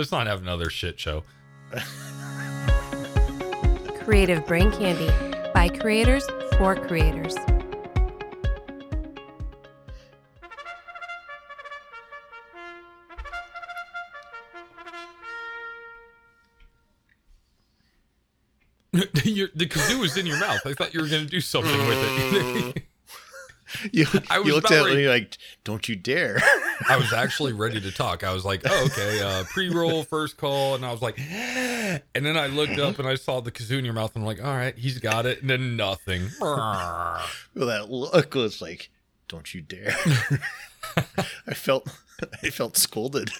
Let's not have another shit show. Creative Brain Candy by creators for creators. Your, the kazoo was in your mouth. I thought you were going to do something with it. You, I was you looked about at me like, "Don't you dare!" I was actually ready to talk. I was like, oh, okay, uh, pre roll, first call. And I was like, and then I looked up and I saw the kazoo in your mouth. And I'm like, all right, he's got it. And then nothing. well, that look was like, "Don't you dare!" I felt, I felt scolded.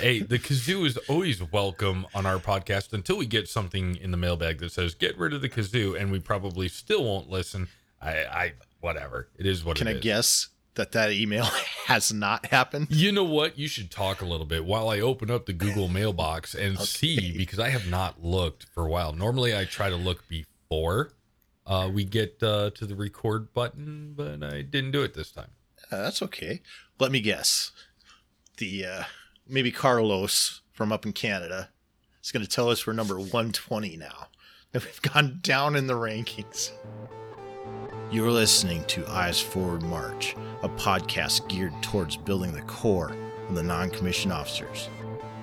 hey, the kazoo is always welcome on our podcast until we get something in the mailbag that says get rid of the kazoo, and we probably still won't listen. I, I whatever. It is what Can it I is. guess that that email has not happened? You know what? You should talk a little bit while I open up the Google mailbox and see because I have not looked for a while. Normally, I try to look before uh, we get uh, to the record button, but I didn't do it this time. Uh, that's okay. Let me guess. The uh, maybe Carlos from up in Canada is going to tell us we're number 120 now. That we've gone down in the rankings. You're listening to Eyes Forward March, a podcast geared towards building the core of the non commissioned officers.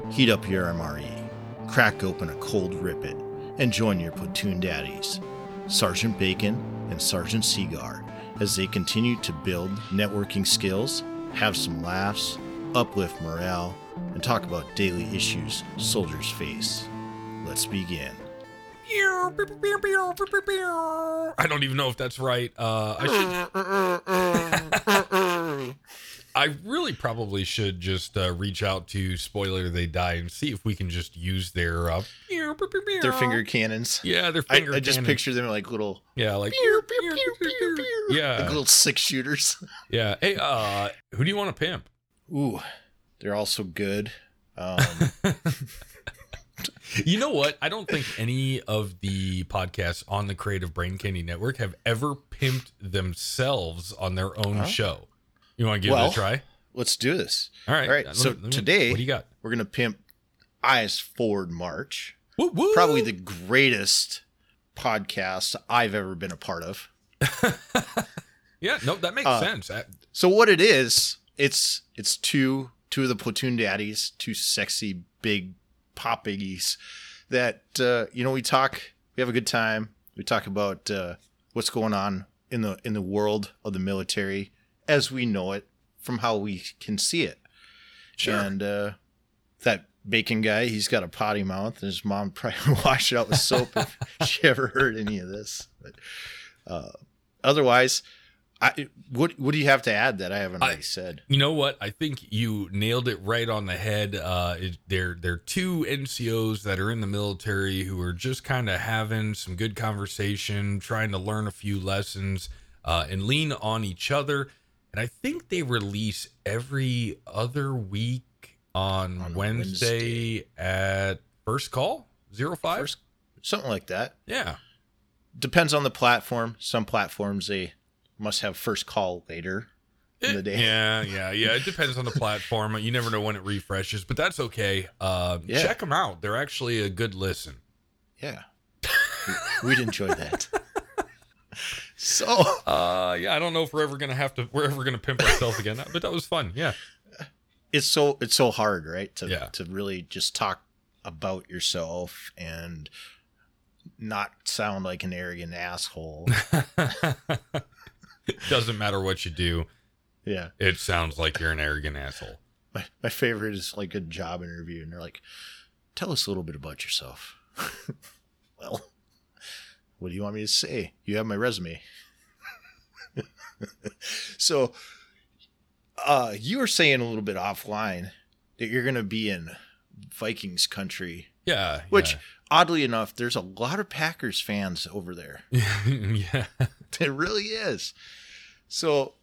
Heat up your MRE, crack open a cold Rip It, and join your platoon daddies, Sergeant Bacon and Sergeant Seagar, as they continue to build networking skills, have some laughs, uplift morale, and talk about daily issues soldiers face. Let's begin. I don't even know if that's right. Uh, I should. I really probably should just uh, reach out to Spoiler They Die and see if we can just use their uh, Their finger cannons. Yeah, their finger. I just cannon. picture them like little, Yeah, like like yeah, little six shooters. yeah. Hey, uh, who do you want to pimp? Ooh, they're all so good. Um, You know what? I don't think any of the podcasts on the Creative Brain Candy Network have ever pimped themselves on their own show. You want to give it a try? let's do this. All right. All right. Let So me- me- today, what do you got? we're gonna pimp Eyes Forward March. Woo, woo. Probably the greatest podcast I've ever been a part of. Yeah, no, that makes Uh, sense. Uh, So what it is, it's it's two two of the platoon daddies, two sexy big pop biggies that uh, you know we talk, we have a good time. We talk about uh, what's going on in the in the world of the military as we know it from how we can see it. Sure. And uh, that bacon guy, he's got a potty mouth, and his mom probably washed it out with soap if she ever heard any of this. But uh, otherwise, I, what what do you have to add that I haven't I- already said? You know what? I think you nailed it right on the head. Uh, it, they're they're two NCOs that are in the military who are just kind of having some good conversation, trying to learn a few lessons, uh, and lean on each other. And I think they release every other week on, On Wednesday, at first call zero five. Something like that. Yeah, Depends on the platform. Some platforms they must have first call later in the day. Yeah, yeah, yeah. It depends on the platform. You never know when it refreshes, but that's okay. Uh, Yeah. Check them out. They're actually a good listen. Yeah, We- we'd enjoy that. So Uh, yeah, I don't know if we're ever gonna have to. We're ever gonna pimp ourselves again, but that was fun. Yeah, it's so it's so hard, right? To Yeah. to really just talk about yourself and not sound like an arrogant asshole. doesn't matter what you do. yeah. It sounds like you're an arrogant asshole. My my favorite is like a job interview and they're like, Tell us a little bit about yourself. well, what do you want me to say? You have my resume. so uh you were saying a little bit offline that you're gonna be in Vikings country. Yeah, Which oddly enough, there's a lot of Packers fans over there. yeah. yeah. It really is. So,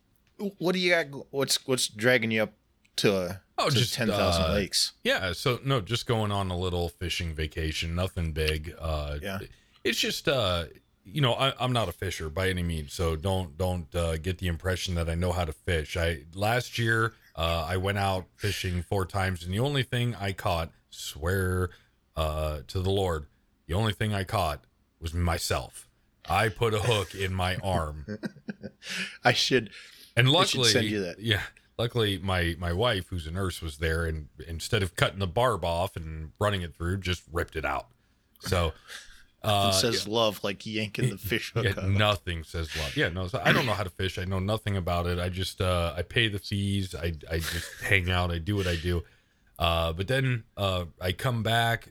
what do you got? What's what's dragging you up to, uh, Oh, to just, ten thousand uh, lakes? Yeah, so no, just going on a little fishing vacation, nothing big. Uh Yeah. It's just uh you know, I, I'm not a fisher by any means, so don't don't uh, get the impression that I know how to fish. I last year Uh, I went out fishing four times, and the only thing I caught, swear uh, to the Lord, the only thing I caught was myself. I put a hook in my arm, I should. and I should luckily, send you that. yeah, luckily my my wife, who's a nurse, was there, and instead of cutting the barb off and running it through, just ripped it out. So. Uh, it says love like yanking the fish hook yeah, nothing says love. Yeah, no. So I don't know how to fish. I know nothing about it. I just uh, I pay the fees. I I just hang out. I do what I do. Uh, but then uh, I come back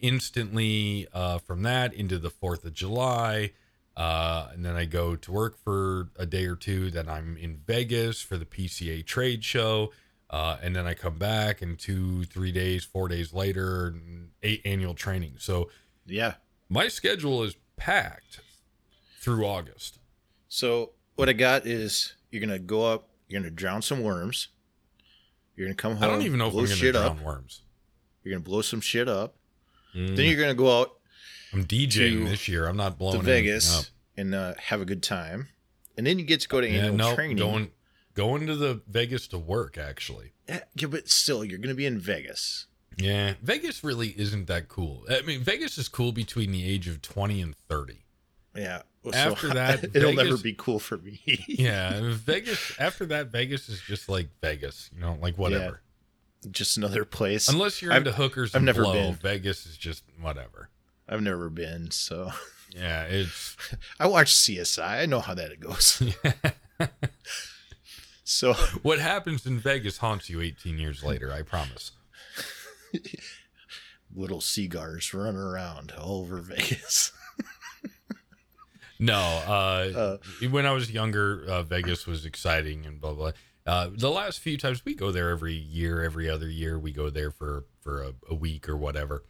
instantly uh, from that into the Fourth of July, uh, and then I go to work for a day or two. Then I'm in Vegas for the PCA trade show. Uh, and then I come back and two, three days, four days later, eight annual training. So Yeah. my schedule is packed through August. So what I got is you're gonna go up. You're gonna drown some worms. You're gonna come home. I don't even know if I'm going to drown up. worms. You're gonna blow some shit up. Mm, Then you're gonna go out I'm DJing to this year. I'm not blowing to Vegas and uh, have a good time. And then you get to go to Yeah, annual no, training. going going to the Vegas to work. Actually, Yeah, yeah, but still, you're gonna be in Vegas. yeah, Vegas really isn't that cool. I mean, Vegas is cool between the age of 20 and 30. Yeah. Well, After that, it'll never be cool for me. Yeah, Vegas. After that, Vegas is just like Vegas. You know, like whatever. Just another place. Unless you're I've- into hookers I've and never blow, been. Vegas is just whatever. I've never been, so Yeah, it's I watch CSI. I know how that goes. so what happens in Vegas haunts you 18 years later. I promise. little cigars running around all over Vegas. No, uh, Uh, when I was younger, uh, Vegas was exciting and blah blah. Uh, the last few times we go there every year, every other year, we go there for for a, a week or whatever.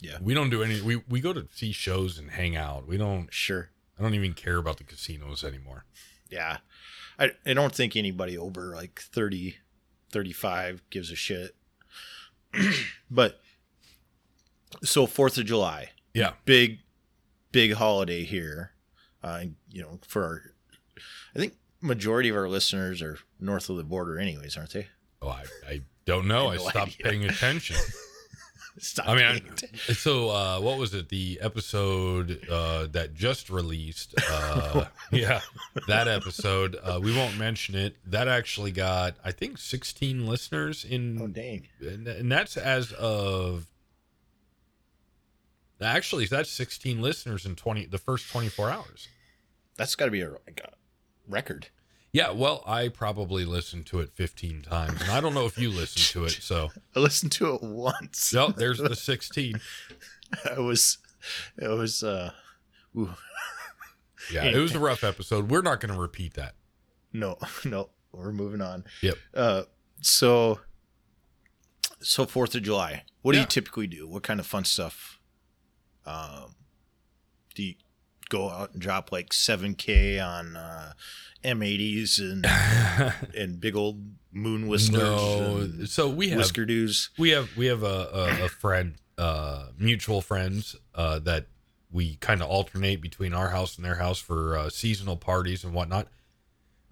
Yeah. we don't do any. We we go to see shows and hang out. We don't. Sure. I don't even care about the casinos anymore. Yeah. I, I don't think anybody over like 30, 35 gives a shit. but so 4th of July, Yeah, big, big holiday here. Uh, you know, for our, I think majority of our listeners are north of the border, anyways, aren't they? oh, I I don't know. I no stopped idea. paying attention. Stop I mean, I, so uh, what was it? The episode uh, that just released? Uh, yeah, that episode. Uh, we won't mention it. That actually got, I think, 16 listeners in. oh dang, and, and that's as of. Actually, that's 16 listeners in 20 the first 24 hours. that's got to be a, like a record. Yeah, well, I probably listened to it 15 times, and I don't know if you listened to it. So, I listened to it once. no, there's the 16. it was, it was, uh, Yeah, it was a rough episode. We're not going to repeat that. no, no, we're moving on. Yep. Uh, so, so Fourth of July. What do Yeah. you typically do? What kind of fun stuff? Um, do you go out and drop like seven k on uh, M80s and and big old moon whistlers? No, so we have whisker doos. we have we have a, a, a friend, uh, mutual friends uh, that we kind of alternate between our house and their house for uh, seasonal parties and whatnot.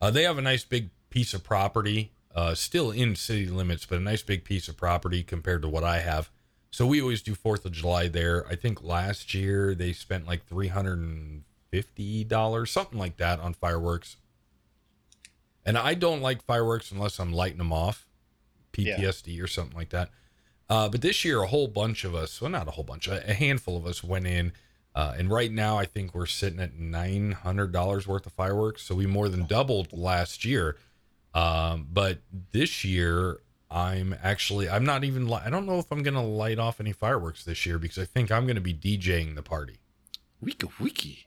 Uh, they have a nice big piece of property, uh, still in city limits, but a nice big piece of property compared to what I have. So we always do Fourth of July there. I think last year they spent like three hundred and fifty dollars, something like that, on fireworks. And I don't like fireworks unless I'm lighting them off, Yeah. PTSD or something like that. Uh, but this year, a whole bunch of us, well, not a whole bunch, a, a handful of us went in. Uh, and right now, I think we're sitting at $900 worth of fireworks. So we more than doubled last year. Um, but this year, I'm actually, I'm not even, li- I don't know if I'm going to light off any fireworks this year because I think I'm going to be DJing the party. Wiki wiki.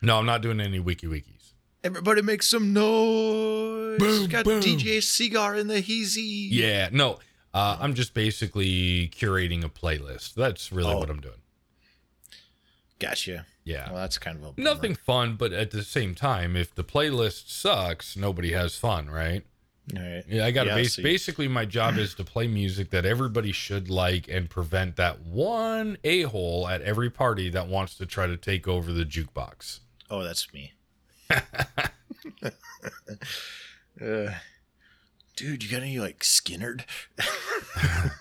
No, I'm not doing any wiki wikis. Everybody make some noise. Boom, Got boom. DJ Cigar in the heezy. Yeah, no, uh, I'm just basically curating a playlist. That's really Oh. what I'm doing. Gotcha. Yeah. Well, that's kind of a bummer. Nothing fun, but at the same time, if the playlist sucks, nobody has fun, right? All right. Yeah, I got to Yeah, base. so you- Basically, my job is to play music that everybody should like and prevent that one a hole at every party that wants to try to take over the jukebox. Oh, that's me. uh, dude, you got any like Skynyrd?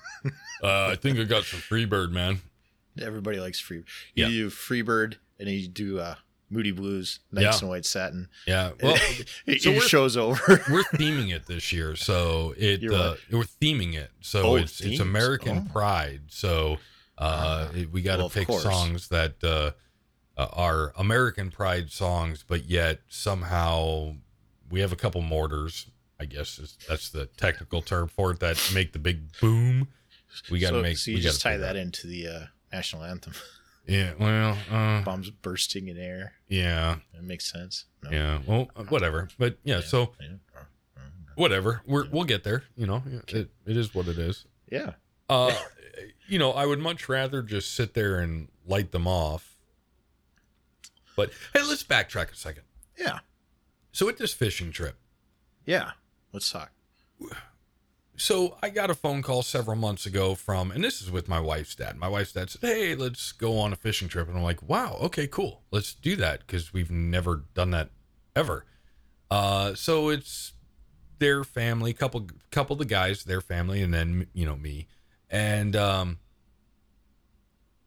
Uh, I think I got some Freebird, man. Everybody likes free. You Yeah. do Freebird, and you do uh, Moody Blues, Nights Yeah. in White Satin. Yeah. Well, It- so we're- show's over. we're theming it this year, so it uh, what? we're theming it. So Oh, it's themes. it's American Oh. Pride. So uh, Ah, it- we got to well, pick songs that uh, uh, are American Pride songs, but yet somehow we have a couple mortars. I guess is, that's the technical term for it that make the big boom. We got to so, make. So you we just tie figure that into the uh, national anthem. Yeah. Well. Uh, Bombs bursting in air. yeah. It makes sense. No. Yeah. Well, uh, whatever. But yeah. So Yeah. whatever. We're we'll get there. You know. It, it is what it is. Yeah. Uh, you know, I would much rather just sit there and light them off. But hey, let's backtrack a second. Yeah. So at this fishing trip, Yeah. Let's talk. So I got a phone call several months ago from, and this is with my wife's dad. My wife's dad said, "Hey, let's go on a fishing trip," and I'm like, "Wow, okay, cool, let's do that," because we've never done that ever. Uh, so it's their family, couple, couple of the guys, their family, and then you know me, and um,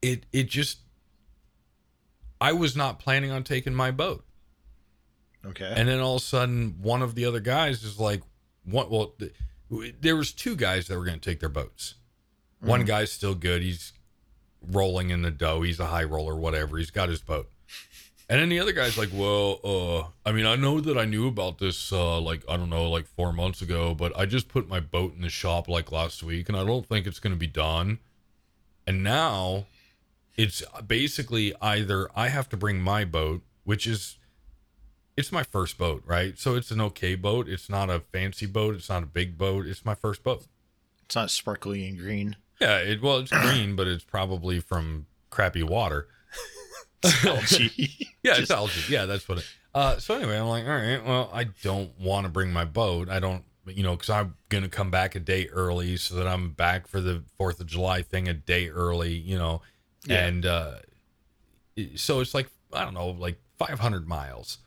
it it just, I was not planning on taking my boat. Okay. And then all of a sudden, one of the other guys is like, "What?" Well, th- there was two guys that were going to take their boats. One guy's still good; he's rolling in the dough. He's a high roller, whatever. He's got his boat. And then the other guy's like, "Well, uh, I mean, I know that I knew about this, uh, like I don't know, like four months ago, but I just put my boat in the shop like last week, and I don't think it's going to be done. And now, it's basically either I have to bring my boat, which is it's my first boat, right? So it's an okay boat. It's not a fancy boat. It's not a big boat. It's my first boat. it's not sparkly and green. Yeah, it well, it's green, but it's probably from crappy water. Algae. Yeah, it's algae. Yeah, that's what it. Uh, so anyway, I'm like, all right, well, I don't want to bring my boat. I don't, you know, because I'm gonna come back a day early so that I'm back for the Fourth of July thing a day early, you know, Yeah. and uh, so it's like I don't know, like 500 miles.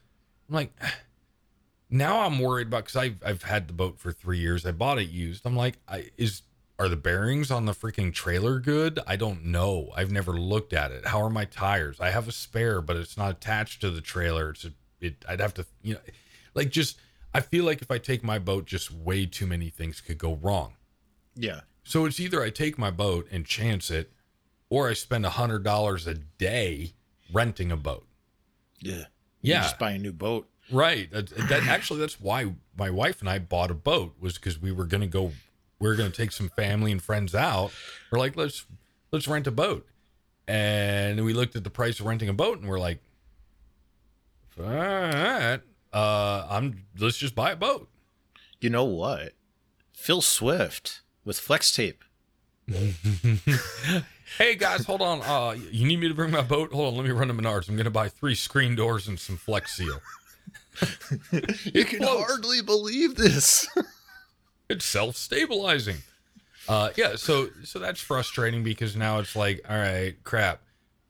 I'm like, now I'm worried about because I've I've had the boat for three years. I bought it used. I'm like, I is are the bearings on the freaking trailer good? I don't know. I've never looked at it. How are my tires? I have a spare, but it's not attached to the trailer. It's a, it. I'd have to, you know, like just. I feel like if I take my boat, just way too many things could go wrong. yeah. So it's either I take my boat and chance it, or I spend a hundred dollars a day renting a boat. Yeah. You Yeah, just buy a new boat. Right. That, that actually that's why my wife and I bought a boat was because we were gonna go we are gonna take some family and friends out. We're like, let's let's rent a boat. And we looked at the price of renting a boat and we're like, all right, uh I'm let's just buy a boat. You know what? Phil Swift with flex tape. Hey guys, hold on. Uh you need me to bring my boat? Hold on, let me run to Menards. I'm gonna buy three screen doors and some flex seal. You can floats. hardly believe this. it's self-stabilizing uh yeah so so that's frustrating because now it's like all right crap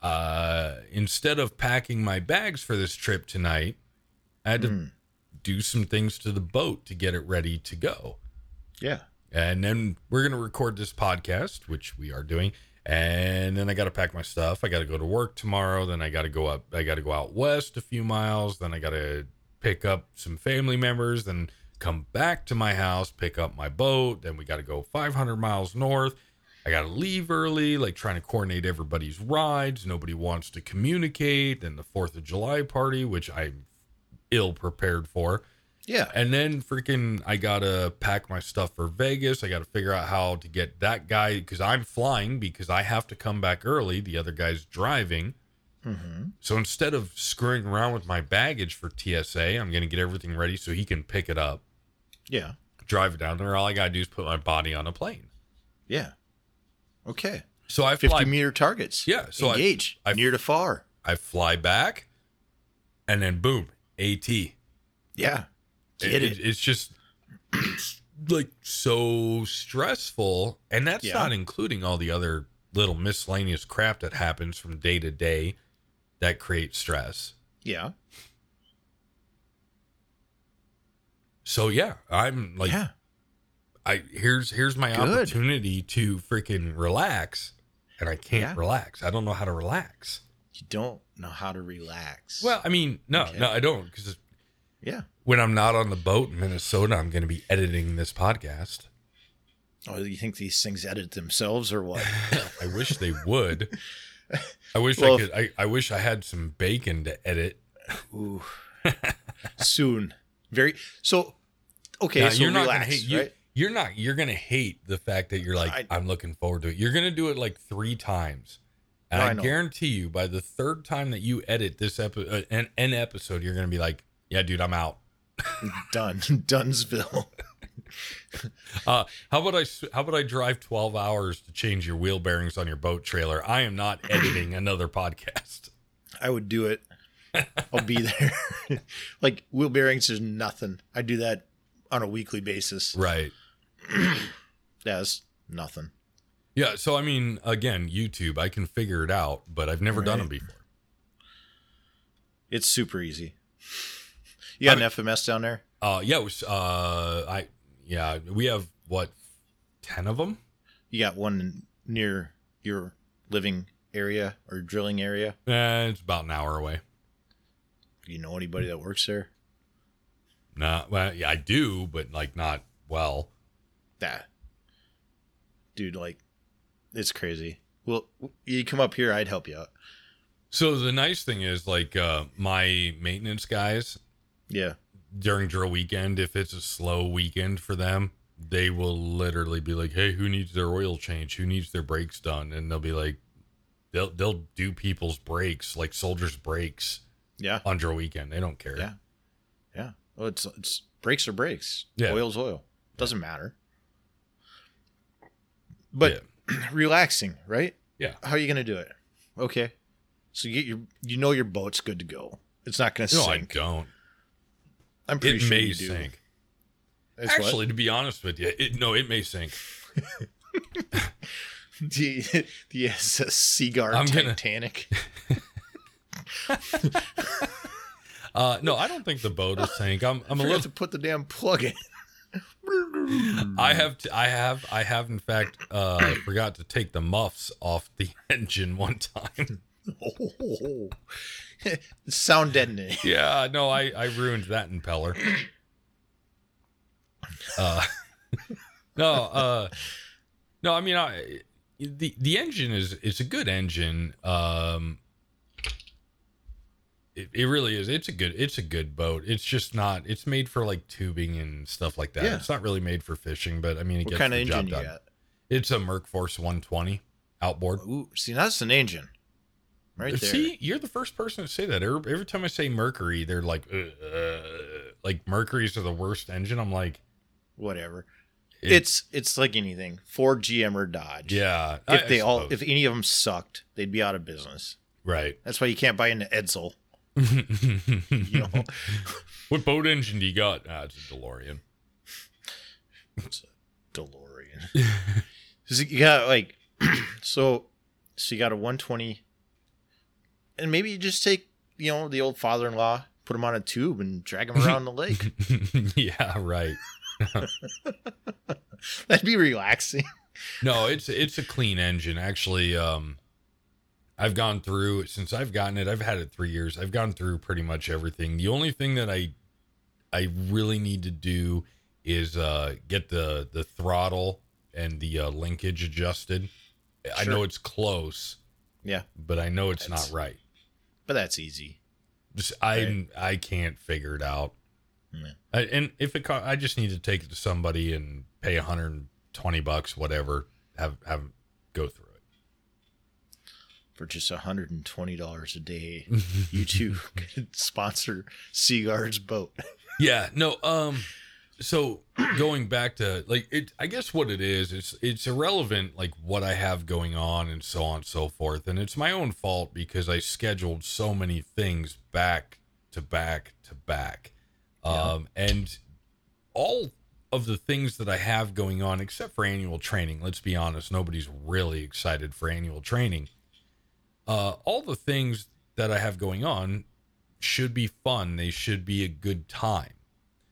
uh instead of packing my bags for this trip tonight i had to do some things to the boat to get it ready to go yeah. and then we're going to record this podcast which we are doing and then i got to pack my stuff. I got to go to work tomorrow. Then i got to go up i got to go out west a few miles. Then i got to pick up some family members then come back to my house pick up my boat. Then we got to go 500 miles north. I got to leave early like trying to coordinate everybody's rides. Nobody wants to communicate. Then the 4th of july party which i'm ill prepared for Yeah. and then freaking, I gotta pack my stuff for Vegas. I gotta figure out how to get that guy because I'm flying because I have to come back early. The other guy's driving. Mm-hmm. So instead of screwing around with my baggage for TSA, I'm gonna get everything ready so he can pick it up, Yeah. drive it down there. All I gotta do is put my body on a plane. Yeah. Okay. So I 50 fly. meter targets. Yeah, so I- engage I- near to far. I fly back, and then boom, AT. Yeah. Get it. It's just it's like so stressful, and that's Yeah. not including all the other little miscellaneous crap that happens from day to day that creates stress. Yeah. So yeah, I'm like yeah. I here's here's my Good. opportunity to freaking relax, and I can't Yeah. relax. I don't know how to relax. You don't know how to relax. Well, I mean, no, Okay. no, I don't because yeah. when I'm not on the boat in Minnesota, I'm going to be editing this podcast. Oh, you think these things edit themselves or what? I wish they would. I wish Well, I could. I, I wish I had some bacon to edit. Ooh. Soon. Very so okay, Now, so you're not relax, gonna hate. You, right? You're not. You're gonna hate the fact that you're like. I- am looking forward to it. You're gonna do it like three times, and I I, guarantee you, by the third time that you edit this episode, uh, an, an episode, you're gonna be like, "Yeah, dude, I'm out." Done. Dunsville. Uh, how about I? How about I drive 12 hours to change your wheel bearings on your boat trailer? I am not editing another podcast. I would do it. I'll be there. like wheel bearings is nothing. I do that on a weekly basis. Right. That's nothing. Yeah. So I mean, again, YouTube, I can figure it out, but I've never done Right. them before. It's super easy. You got an FMS down there? Uh, yeah. It was, uh, I yeah, we have what ten of them. You got one near your living area or drilling area? Eh, it's about an hour away. Do you know anybody that works there? Nah, well, yeah, I do, but like not well. That dude, like, it's crazy. Well, you come up here, I'd help you out. So the nice thing is, like, uh, my maintenance guys Yeah, during drill weekend, if it's a slow weekend for them, they will literally be like, "Hey, who needs their oil change? Who needs their brakes done?" And they'll be like, they'll they'll do people's brakes, like soldiers' brakes, yeah, on drill weekend. They don't care. yeah, yeah. Well, it's it's brakes or brakes. Yeah. oil's oil. Doesn't matter. But relaxing, right? Yeah. How are you gonna do it? Okay, so you get your, you know your boat's good to go. It's not gonna no, sink. I don't. I'm pretty It sure may sink. It's what? Actually, to be honest with you, it, no, it may sink. the the SS Seagull I'm gonna- Titanic. Uh, no, I don't think the boat will sink. I'm, I'm a little. to put the damn plug in. I have, I have, I have, in fact, uh, forgot to take the muffs off the engine one time. Oh, sound deadening. yeah, no, I, I ruined that impeller. Uh, no, uh, no, I mean, I, the the engine is it's a good engine. Um, it, it really is. It's a good it's a good boat. It's just not. It's made for like tubing and stuff like that. Yeah. It's not really made for fishing, but I mean, it What gets kind of the job engine you done. got? It's a Merc Force 120 outboard. Ooh, see, that's an engine, right there. See, you're the first person to say that. Every, every time I say Mercury, they're like, uh, uh, like Mercury's are the worst engine. I'm like, Whatever. It- it's it's like anything. Ford, GM, or Dodge. yeah. If I- they I all, if any of them sucked, they'd be out of business. right. That's why you can't buy into Edsel. You know, what boat engine do you got? Ah, it's a DeLorean. it's a DeLorean. So you got like, so, so you got a 120, and maybe you just take, you know, the old father-in-law, put him on a tube, and drag him around the lake. yeah, right. That'd be relaxing. No, it's it's a clean engine. Actually, um, I've gone through since I've gotten it. I've had it three years. I've gone through pretty much everything. The only thing that I I really need to do is uh, get the the throttle and the uh, linkage adjusted. I know it's close, Yeah, but I know it's That's- not right. But that's easy. Just I. I can't figure it out. Yeah. I, and if it, co- I just need to take it to somebody and pay 120 bucks, whatever. Have have go through it. For just $120 a day, you two could sponsor Seaguard's boat. Yeah, no, um so going back to like it I guess what it is, it's it's irrelevant like what I have going on and so on and so forth. And it's my own fault because I scheduled so many things back to back to back. Um and all of the things that I have going on except for annual training, let's be honest, nobody's really excited for annual training. Uh all the things that I have going on should be fun. They should be a good time.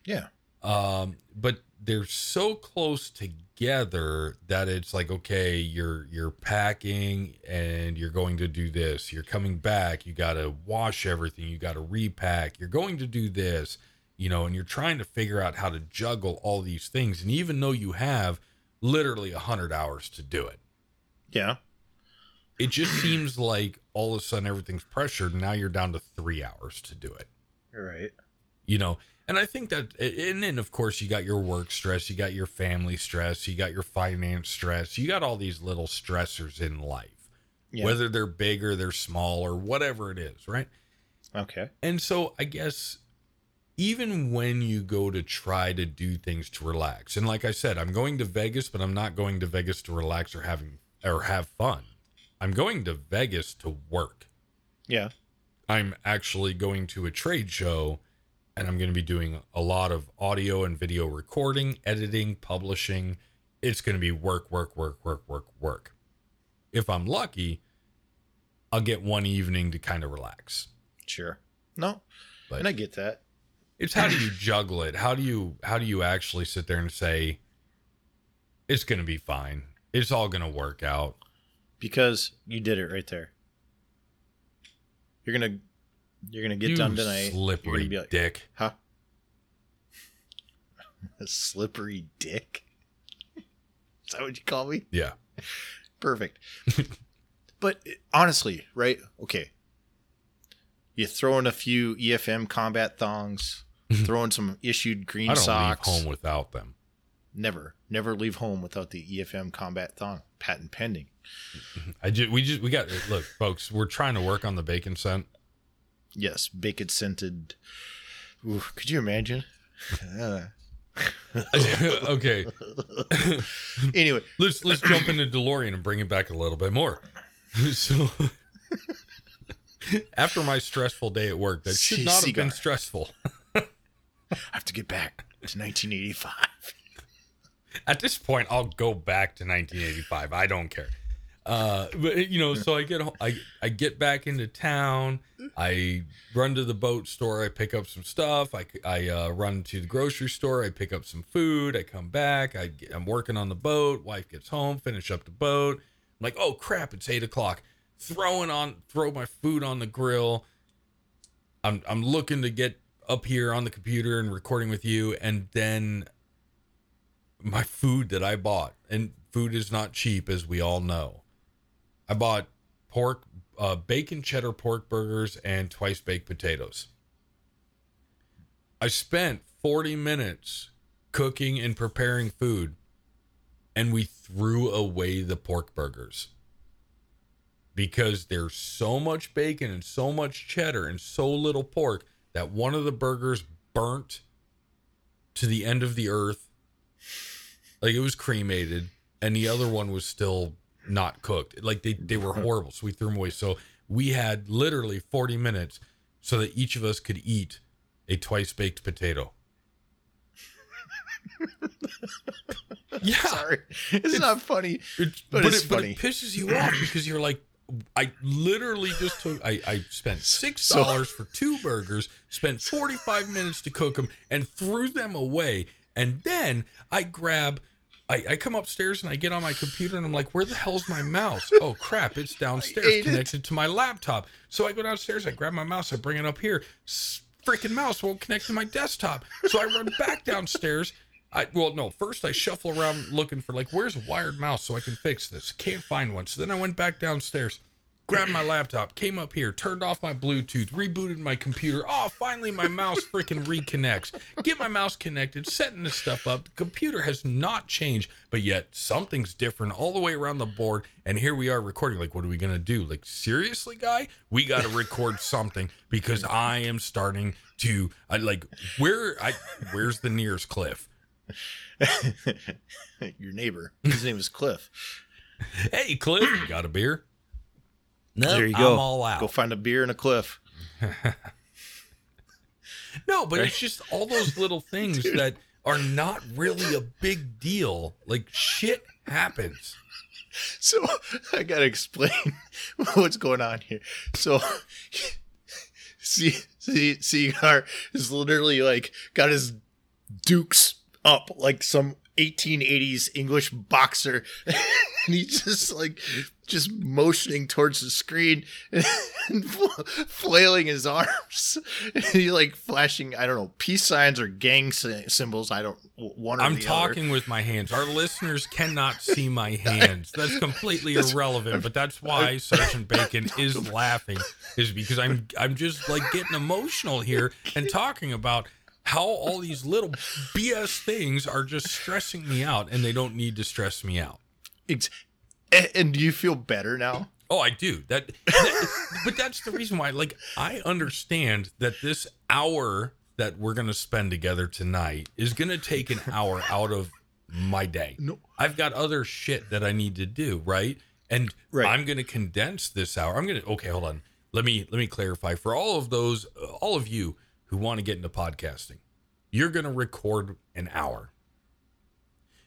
Yeah. Um, but they're so close together that it's like okay you're you're packing and you're going to do this. You're coming back. You got to wash everything. You got to repack. You're going to do this you know and you're trying to figure out how to juggle all these things. And even though you have literally 100 hours to do it. Yeah. it just seems like all of a sudden everything's pressured and now you're down to 3 hours to do it. You're right. you know and i think that and then of course you got your work stress you got your family stress you got your finance stress you got all these little stressors in life Yeah. whether they're big or they're small or whatever it is right okay. and so i guess even when you go to try to do things to relax and like i said i'm going to vegas but i'm not going to vegas to relax or having or have fun i'm going to vegas to work Yeah. I'm actually going to a trade show and I'm going to be doing a lot of audio and video recording, editing, publishing. It's going to be work, work, work, work, work, work. If I'm lucky, I'll get one evening to kind of relax. Sure. No. But- and I get that. It's how do you juggle it? How do you how do you actually sit there and say it's going to be fine. It's all going to work out. Because you did it right there. You're gonna you're gonna get you done tonight. Slippery like, dick. huh? A slippery dick. Is that what you call me? Yeah. Perfect. but eh, honestly, right? Okay. You throw in a few EFM combat thongs, throw in some issued green socks. I don't socks. leave home without them. Never, never leave home without the EFM combat thong. Patent pending. I just we just we got look, folks. We're trying to work on the bacon scent. Yes, bacon scented. Ooh, could you imagine? Uh, okay, anyway, let's let's jump into DeLorean and bring it back a little bit more. so, after my stressful day at work, that should not have been stressful. I have to get back to 1985. At this point, I'll go back to 1985. I don't care. Uh, but you know, so I get I I get back into town. I run to the boat store. I pick up some stuff. I I uh, run to the grocery store. I pick up some food. I come back. I get, I'm working on the boat. Wife gets home. Finish up the boat. I'm like, oh crap! It's eight o'clock. Throwing on throw my food on the grill. I'm I'm looking to get up here on the computer and recording with you, and then my food that I bought, and food is not cheap, as we all know. I bought pork, uh, bacon cheddar pork burgers and twice baked potatoes. I spent 40 minutes cooking and preparing food, and we threw away the pork burgers because there's so much bacon and so much cheddar and so little pork that one of the burgers burnt to the end of the earth like it was cremated and the other one was still not cooked. Like they, they were horrible. So we threw them away. So we had literally 40 minutes so that each of us could eat a twice baked potato. Yeah. Sorry, it's, not funny. It- But but, it's it, but it pisses you off because you're like, I literally just took, I, I spent six So- dollars for two burgers, spent 45 minutes to cook them, and threw them away. And then I grab, I, I come upstairs and I get on my computer and I'm like, where the hell's my mouse? Oh crap, it's downstairs ate it. connected to my laptop. So I go downstairs, I grab my mouse, I bring it up here. Freaking mouse won't connect to my desktop. So I run back downstairs. I well no, first I shuffle around looking for like where's a wired mouse so I can fix this. Can't find one. So then I went back downstairs, grabbed my laptop, came up here, turned off my Bluetooth, rebooted my computer. Oh, finally my mouse freaking reconnects. Get my mouse connected, setting this stuff up. The computer has not changed, but yet something's different all the way around the board. And here we are recording. Like, what are we gonna do? Like, seriously, guy? We gotta record something because I am starting to I like where I where's the nearest cliff? Your neighbor, his name is Cliff. Hey, Cliff, you got a beer? No, there you go. I'm all out. Go find a beer and a cliff. no, but it's just all those little things that are not really a big deal. Like shit happens. So I gotta explain what's going on here. So see, see, Cigar is literally like got his Duke's up like some 1880s English boxer. and he's just like just motioning towards the screen and flailing his arms. And he like flashing, I don't know, peace signs or gang symbols. I don't one I'm talking other. with my hands. Our listeners cannot see my hands. That's completely irrelevant, but that's why Sergeant Bacon is laughing is because I'm I'm just like getting emotional here and talking about how all these little BS things are just stressing me out and they don't need to stress me out. It's, and, do you feel better now? Oh, I do. That, that but that's the reason why like I understand that this hour that we're going to spend together tonight is going to take an hour out of my day. No. I've got other shit that I need to do, right? And Right. I'm going to condense this hour. I'm going to Okay, hold on. Let me let me clarify for all of those uh, all of you who want to get into podcasting. You're going to record an hour.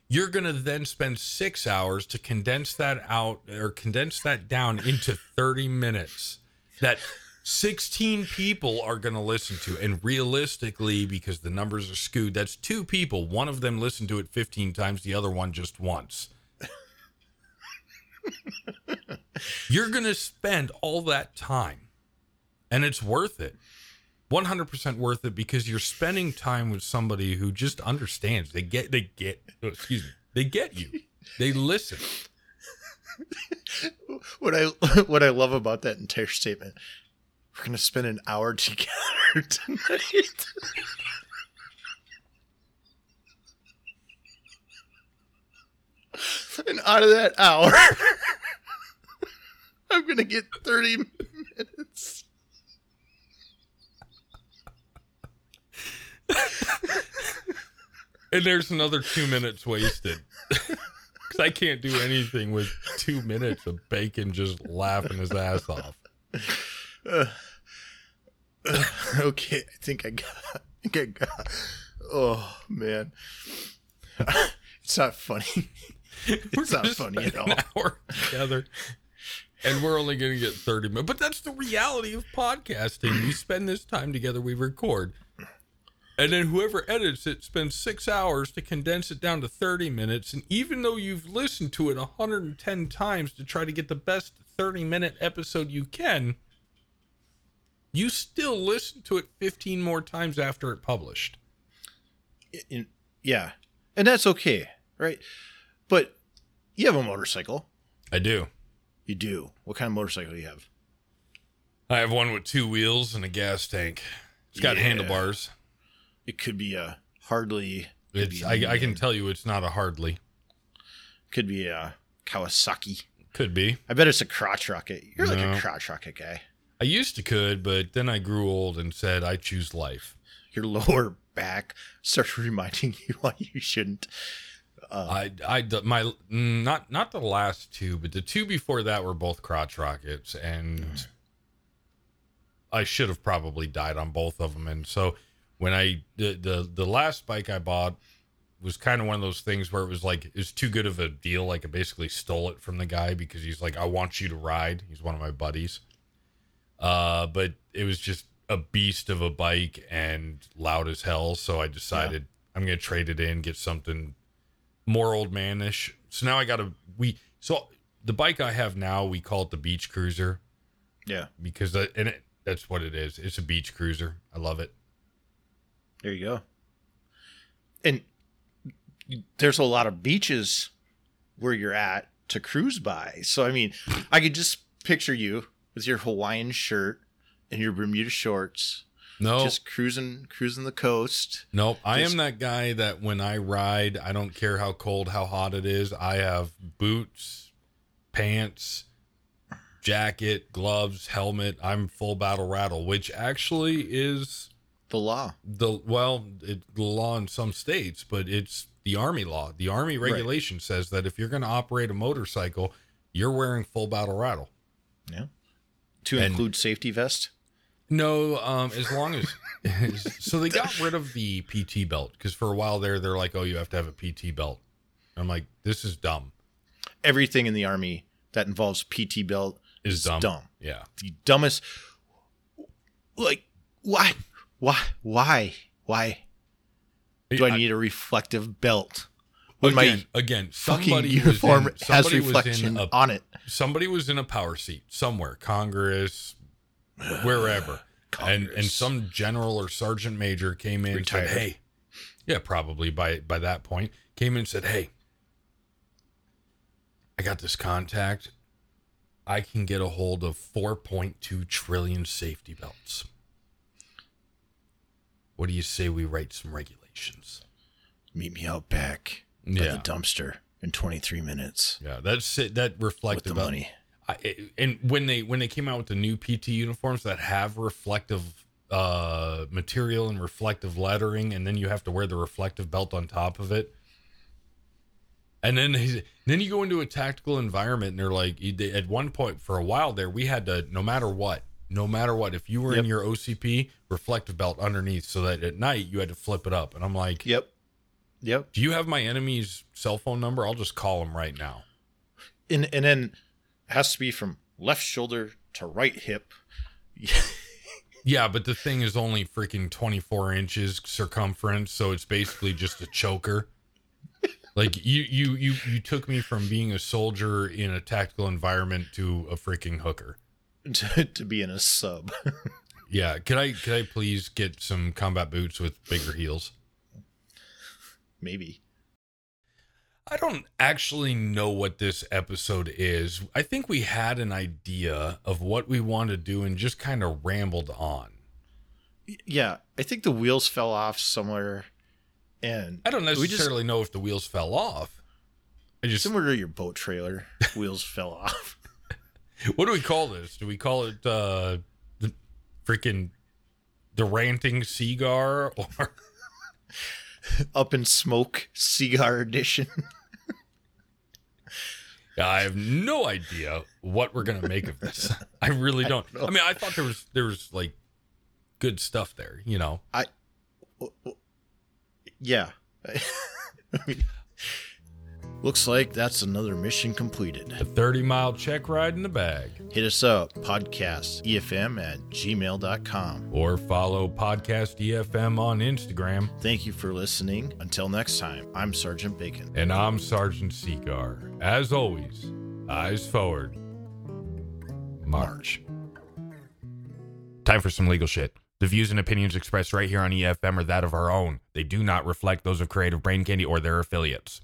You're going to then spend 6 hours to condense that out or condense that down into 30 minutes. That 16 people are going to listen to and realistically because the numbers are skewed that's two people one of them listened to it 15 times the other one just once you're going to spend all that time and it's worth it 100% worth it because you're spending time with somebody who just understands they get they get oh, excuse me they get you they listen What I what I love about that entire statement, we're gonna spend an hour together tonight. and out of that hour, I'm gonna get 30 minutes. And there's another two minutes wasted because i can't do anything with two minutes of bacon just laughing his ass off Okay, I think I got. I think I got. Oh man, it's not funny. It's not gonna funny at all. An hour together, and we're only going to get thirty minutes. But that's the reality of podcasting. We spend this time together. We record, and then whoever edits it spends six hours to condense it down to thirty minutes. And even though you've listened to it hundred and ten times to try to get the best thirty-minute episode you can, you still listen to it fifteen more times after it published. In- yeah, and that's okay, right? But you have a motorcycle. I do. You do. What kind of motorcycle do you have? I have one with two wheels and a gas tank. It's got Yeah. handlebars. It could be a Hardly. It's I, I can tell you it's not a hardly. Could be a Kawasaki. Could be. I bet it's a crotch rocket. You're like a crotch rocket guy. I used to could, but then I grew old and said I choose life. Your lower back starts reminding you why you shouldn't. Uh, I my mm, not not the last two, but the two before that were both crotch rockets, and I should have probably died on both of them. And so when I the the, the last bike I bought was kind of one of those things where it was like it's too good of a deal. Like I basically stole it from the guy because he's like, I want you to ride. He's one of my buddies. Uh, but it was just a beast of a bike and loud as hell. So I decided I'm gonna trade it in, get something more old manish. So now I got a we so the bike I have now we call it the beach cruiser yeah, because that, and it, that's what it is. It's a beach cruiser. I love it. There you go. And there's a lot of beaches where you're at to cruise by. So I mean, I could just picture you with your Hawaiian shirt and your Bermuda shorts, No, just cruising cruising the coast. Nope. I Just- am that guy that when I ride, I don't care how cold, how hot it is. I have boots, pants, jacket, gloves, helmet. I'm full battle rattle, which actually is The law. the well, it, the law in some states, but it's the army law. The army regulation says that if you're going to operate a motorcycle, you're wearing full battle rattle. Yeah. To And- include safety vest. No, um, as long as so they got rid of the PT belt because for a while there they're like, oh, you have to have a PT belt. I'm like, this is dumb. Everything in the army that involves PT belt Is is dumb. dumb. Yeah, The dumbest. Like why? Why? Why? Why? Do I need a reflective belt? When again, my again, fucking somebody uniform was in, has reflection a, on it. somebody was in a power seat somewhere, Congress, wherever, and and some general or sergeant major came in Retired. and said, "Hey, yeah, probably by by that point, came in and said, "Hey, I got this contact. I can get a hold of 4.2 trillion safety belts. What do you say we write some regulations?" Meet me out back by Yeah. the dumpster in 23 minutes Yeah, that's it. That with the money. I, and when they when they came out with the new PT uniforms that have reflective uh material and reflective lettering, and then you have to wear the reflective belt on top of it. And then then you go into a tactical environment, and they're like, at one point for a while there, we had to no matter what, no matter what, if you were in your OCP, reflective belt underneath, so that at night you had to flip it up. And I'm like, Yep. Yep. do you have my enemy's cell phone number? I'll just call him right now. And and then it has to be from left shoulder to right hip. Yeah, but the thing is only freaking 24 inches circumference, so it's basically just a choker. Like you you you you took me from being a soldier in a tactical environment to a freaking hooker. To, to be in a sub. Yeah, could I could I please get some combat boots with bigger heels? Maybe. I don't actually know what this episode is. I think we had an idea of what we want to do and just kind of rambled on. Yeah, I think the wheels fell off somewhere, and I don't we just- necessarily know if the wheels fell off. I just somewhere to your boat trailer, wheels fell off. What do we call this? Do we call it uh the freaking the ranting cigar or Up in smoke, cigar edition. I have no idea what we're gonna make of this. I really don't. I mean, I thought there was there was like good stuff there, you know. yeah. I mean, looks like that's another mission completed. A 30 mile check ride in the bag. Hit us up, podcast efm at gmail.com. Or follow Podcast EFM on Instagram. Thank you for listening. Until next time, I'm Sergeant Bacon. And I'm Sergeant Cigar. As always, eyes forward. March. Time for some legal shit. The views and opinions expressed right here on EFM are that of our own. They do not reflect those of Creative Brain Candy or their affiliates.